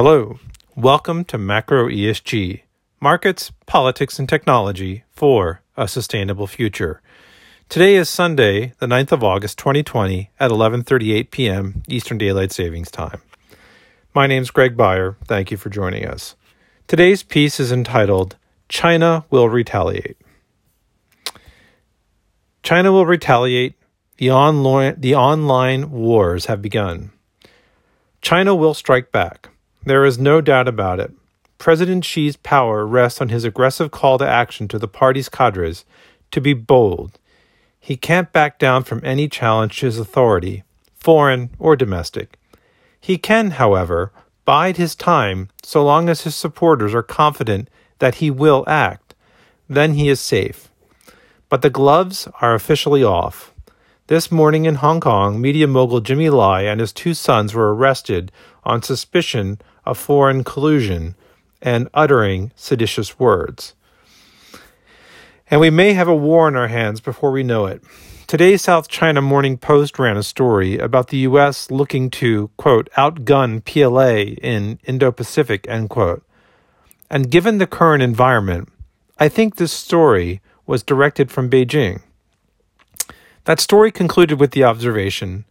Hello, welcome to Macro ESG Markets, Politics, and Technology for a Sustainable Future. Today is Sunday, the 9th of August 2020 at 11:38 p.m. Eastern Daylight Savings Time. My name's Greg Beyer. Thank you for joining us. Today's piece is entitled China Will Retaliate. China will retaliate. The online, the online wars have begun. China will strike back. There is no doubt about it. President Xi's power rests on his aggressive call to action to the party's cadres to be bold. He can't back down from any challenge to his authority, foreign or domestic. He can, however, bide his time so long as his supporters are confident that he will act. Then he is safe. But the gloves are officially off. This morning in Hong Kong, media mogul Jimmy Lai and his two sons were arrested on suspicion of foreign collusion and uttering seditious words. And we may have a war in our hands before we know it. Today's South China Morning Post ran a story about the U.S. looking to, quote, outgun PLA in Indo Pacific, end quote. And given the current environment, I think this story was directed from Beijing. That story concluded with the observation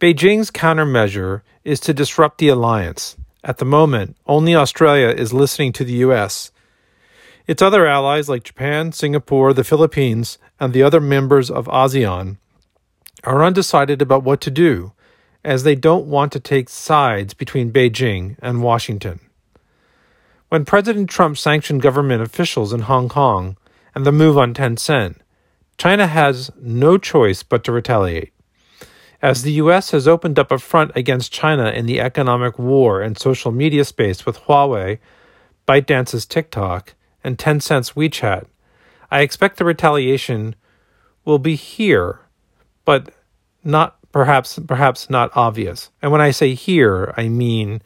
Beijing's countermeasure is to disrupt the alliance. At the moment, only Australia is listening to the US. Its other allies like Japan, Singapore, the Philippines, and the other members of ASEAN are undecided about what to do, as they don't want to take sides between Beijing and Washington. When President Trump sanctioned government officials in Hong Kong and the move on Tencent, China has no choice but to retaliate. As the US has opened up a front against China in the economic war and social media space with Huawei, ByteDance's TikTok, and Tencent's WeChat, I expect the retaliation will be here, but not perhaps perhaps not obvious. And when I say here, I mean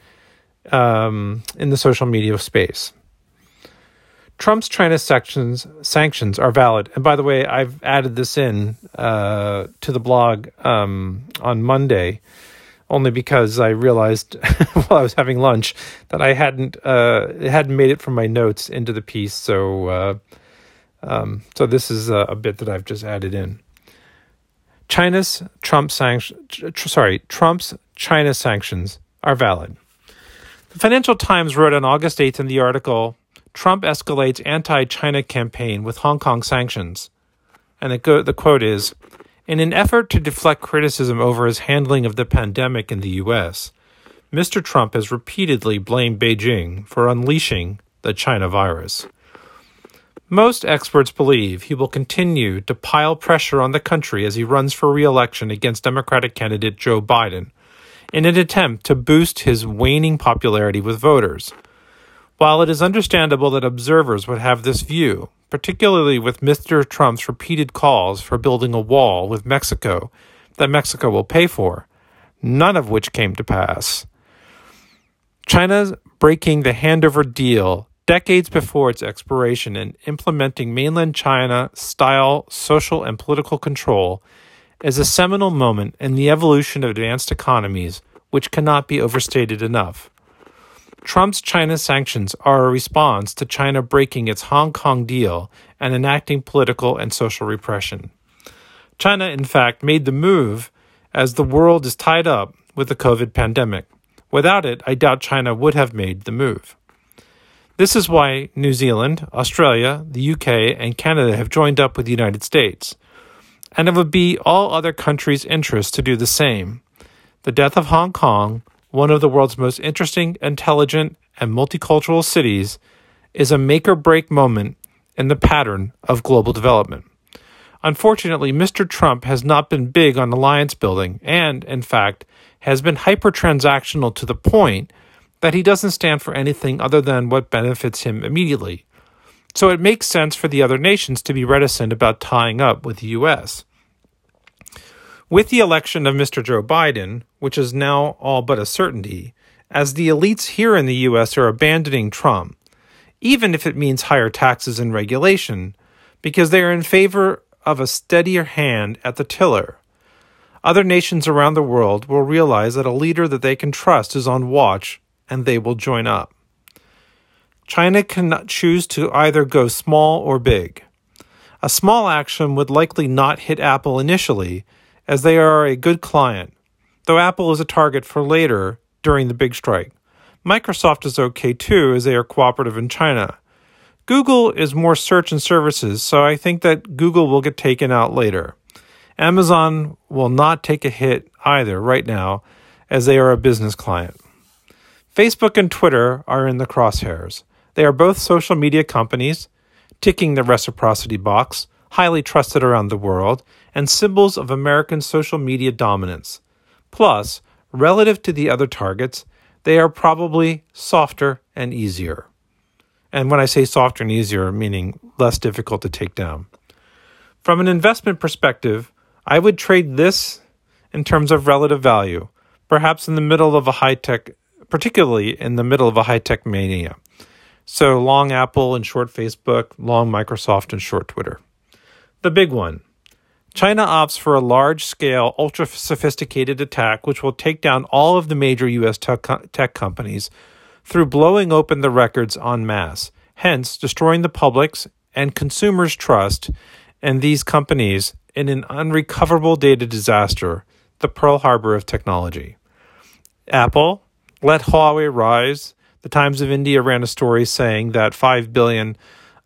um, in the social media space. Trump's China sanctions sanctions are valid. And by the way, I've added this in uh, to the blog um, on Monday, only because I realized while I was having lunch that I hadn't uh, hadn't made it from my notes into the piece. So uh, um, so this is a, a, bit that I've just added in. China's Trump sanctions, sorry, Trump's China sanctions are valid. The Financial Times wrote on August 8th in the article Trump escalates anti China campaign with Hong Kong sanctions. And the, go- the quote is In an effort to deflect criticism over his handling of the pandemic in the U.S., Mr. Trump has repeatedly blamed Beijing for unleashing the China virus. Most experts believe he will continue to pile pressure on the country as he runs for re election against Democratic candidate Joe Biden in an attempt to boost his waning popularity with voters. While it is understandable that observers would have this view, particularly with Mr. Trump's repeated calls for building a wall with Mexico that Mexico will pay for, none of which came to pass. China's breaking the handover deal decades before its expiration and implementing mainland China style social and political control is a seminal moment in the evolution of advanced economies which cannot be overstated enough. Trump's China sanctions are a response to China breaking its Hong Kong deal and enacting political and social repression. China, in fact, made the move as the world is tied up with the COVID pandemic. Without it, I doubt China would have made the move. This is why New Zealand, Australia, the UK, and Canada have joined up with the United States. And it would be all other countries' interest to do the same. The death of Hong Kong one of the world's most interesting, intelligent, and multicultural cities, is a make or break moment in the pattern of global development. Unfortunately, Mr. Trump has not been big on alliance building and, in fact, has been hyper transactional to the point that he doesn't stand for anything other than what benefits him immediately. So it makes sense for the other nations to be reticent about tying up with the U.S. With the election of Mr. Joe Biden, which is now all but a certainty, as the elites here in the U.S. are abandoning Trump, even if it means higher taxes and regulation, because they are in favor of a steadier hand at the tiller. Other nations around the world will realize that a leader that they can trust is on watch and they will join up. China can choose to either go small or big. A small action would likely not hit Apple initially, as they are a good client, though Apple is a target for later during the big strike. Microsoft is okay too, as they are cooperative in China. Google is more search and services, so I think that Google will get taken out later. Amazon will not take a hit either right now, as they are a business client. Facebook and Twitter are in the crosshairs. They are both social media companies, ticking the reciprocity box, highly trusted around the world, and symbols of American social media dominance. Plus, relative to the other targets, they are probably softer and easier. And when I say softer and easier, meaning less difficult to take down. From an investment perspective, I would trade this in terms of relative value, perhaps in the middle of a high tech, particularly in the middle of a high tech mania. So long Apple and short Facebook, long Microsoft and short Twitter. The big one China opts for a large scale, ultra sophisticated attack which will take down all of the major U.S. tech companies through blowing open the records en masse, hence destroying the public's and consumers' trust in these companies in an unrecoverable data disaster, the Pearl Harbor of technology. Apple let Huawei rise the Times of India ran a story saying that five billion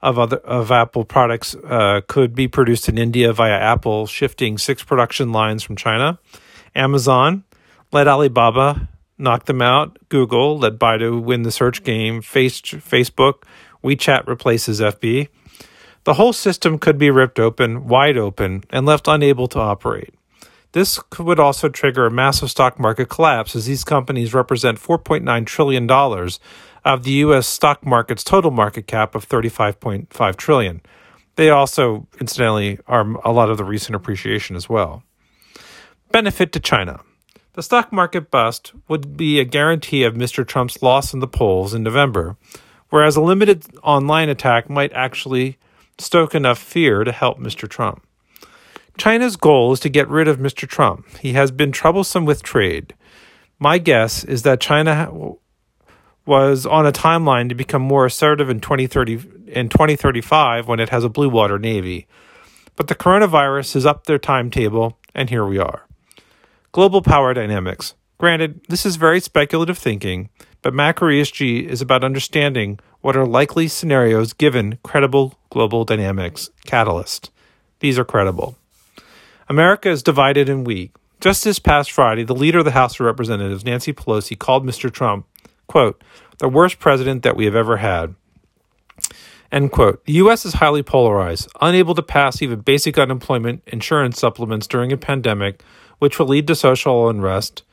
of other of Apple products uh, could be produced in India via Apple shifting six production lines from China. Amazon let Alibaba knock them out. Google let Baidu win the search game. Face, Facebook, WeChat replaces FB. The whole system could be ripped open, wide open, and left unable to operate. This would also trigger a massive stock market collapse as these companies represent $4.9 trillion of the U.S. stock market's total market cap of 35.5 trillion. They also, incidentally, are a lot of the recent appreciation as well. Benefit to China. The stock market bust would be a guarantee of Mr. Trump's loss in the polls in November, whereas a limited online attack might actually stoke enough fear to help Mr. Trump. China's goal is to get rid of Mr. Trump. He has been troublesome with trade. My guess is that China was on a timeline to become more assertive in 2030 in 2035 when it has a blue water navy. But the coronavirus is up their timetable and here we are. Global power dynamics. Granted, this is very speculative thinking, but macro ESG is about understanding what are likely scenarios given credible global dynamics catalyst. These are credible. America is divided and weak. Just this past Friday, the leader of the House of Representatives, Nancy Pelosi, called Mr. Trump, quote, the worst president that we have ever had. End quote. The U.S. is highly polarized, unable to pass even basic unemployment insurance supplements during a pandemic, which will lead to social unrest,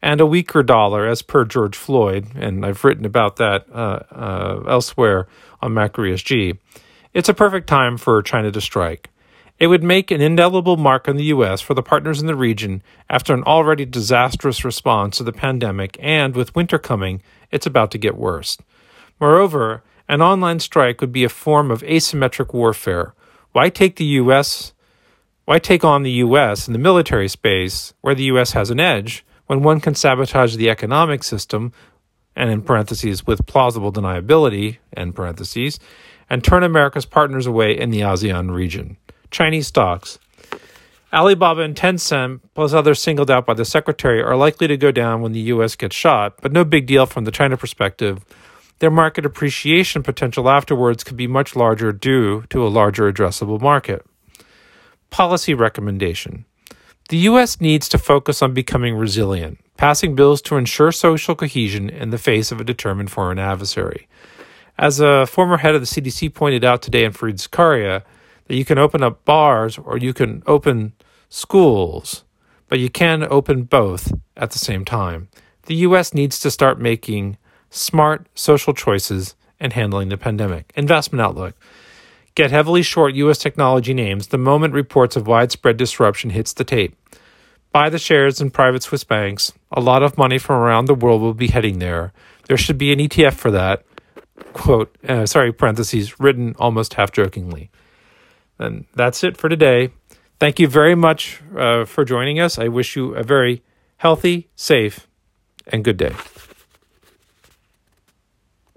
and a weaker dollar, as per George Floyd, and I've written about that uh, uh, elsewhere on MacroESG. It's a perfect time for China to strike. It would make an indelible mark on the U.S. for the partners in the region after an already disastrous response to the pandemic, and with winter coming, it's about to get worse. Moreover, an online strike would be a form of asymmetric warfare. Why take the U.S. Why take on the U.S. in the military space, where the U.S. has an edge, when one can sabotage the economic system, and in parentheses with plausible deniability, end parentheses, and turn America's partners away in the ASEAN region? Chinese stocks. Alibaba and Tencent, plus others singled out by the secretary, are likely to go down when the U.S. gets shot, but no big deal from the China perspective. Their market appreciation potential afterwards could be much larger due to a larger addressable market. Policy recommendation The U.S. needs to focus on becoming resilient, passing bills to ensure social cohesion in the face of a determined foreign adversary. As a former head of the CDC pointed out today in Fareed Zakaria, that you can open up bars or you can open schools, but you can open both at the same time. The US needs to start making smart social choices and handling the pandemic. Investment outlook. Get heavily short US technology names the moment reports of widespread disruption hits the tape. Buy the shares in private Swiss banks. A lot of money from around the world will be heading there. There should be an ETF for that. Quote, uh, sorry, parentheses, written almost half jokingly. And that's it for today. Thank you very much uh, for joining us. I wish you a very healthy, safe, and good day.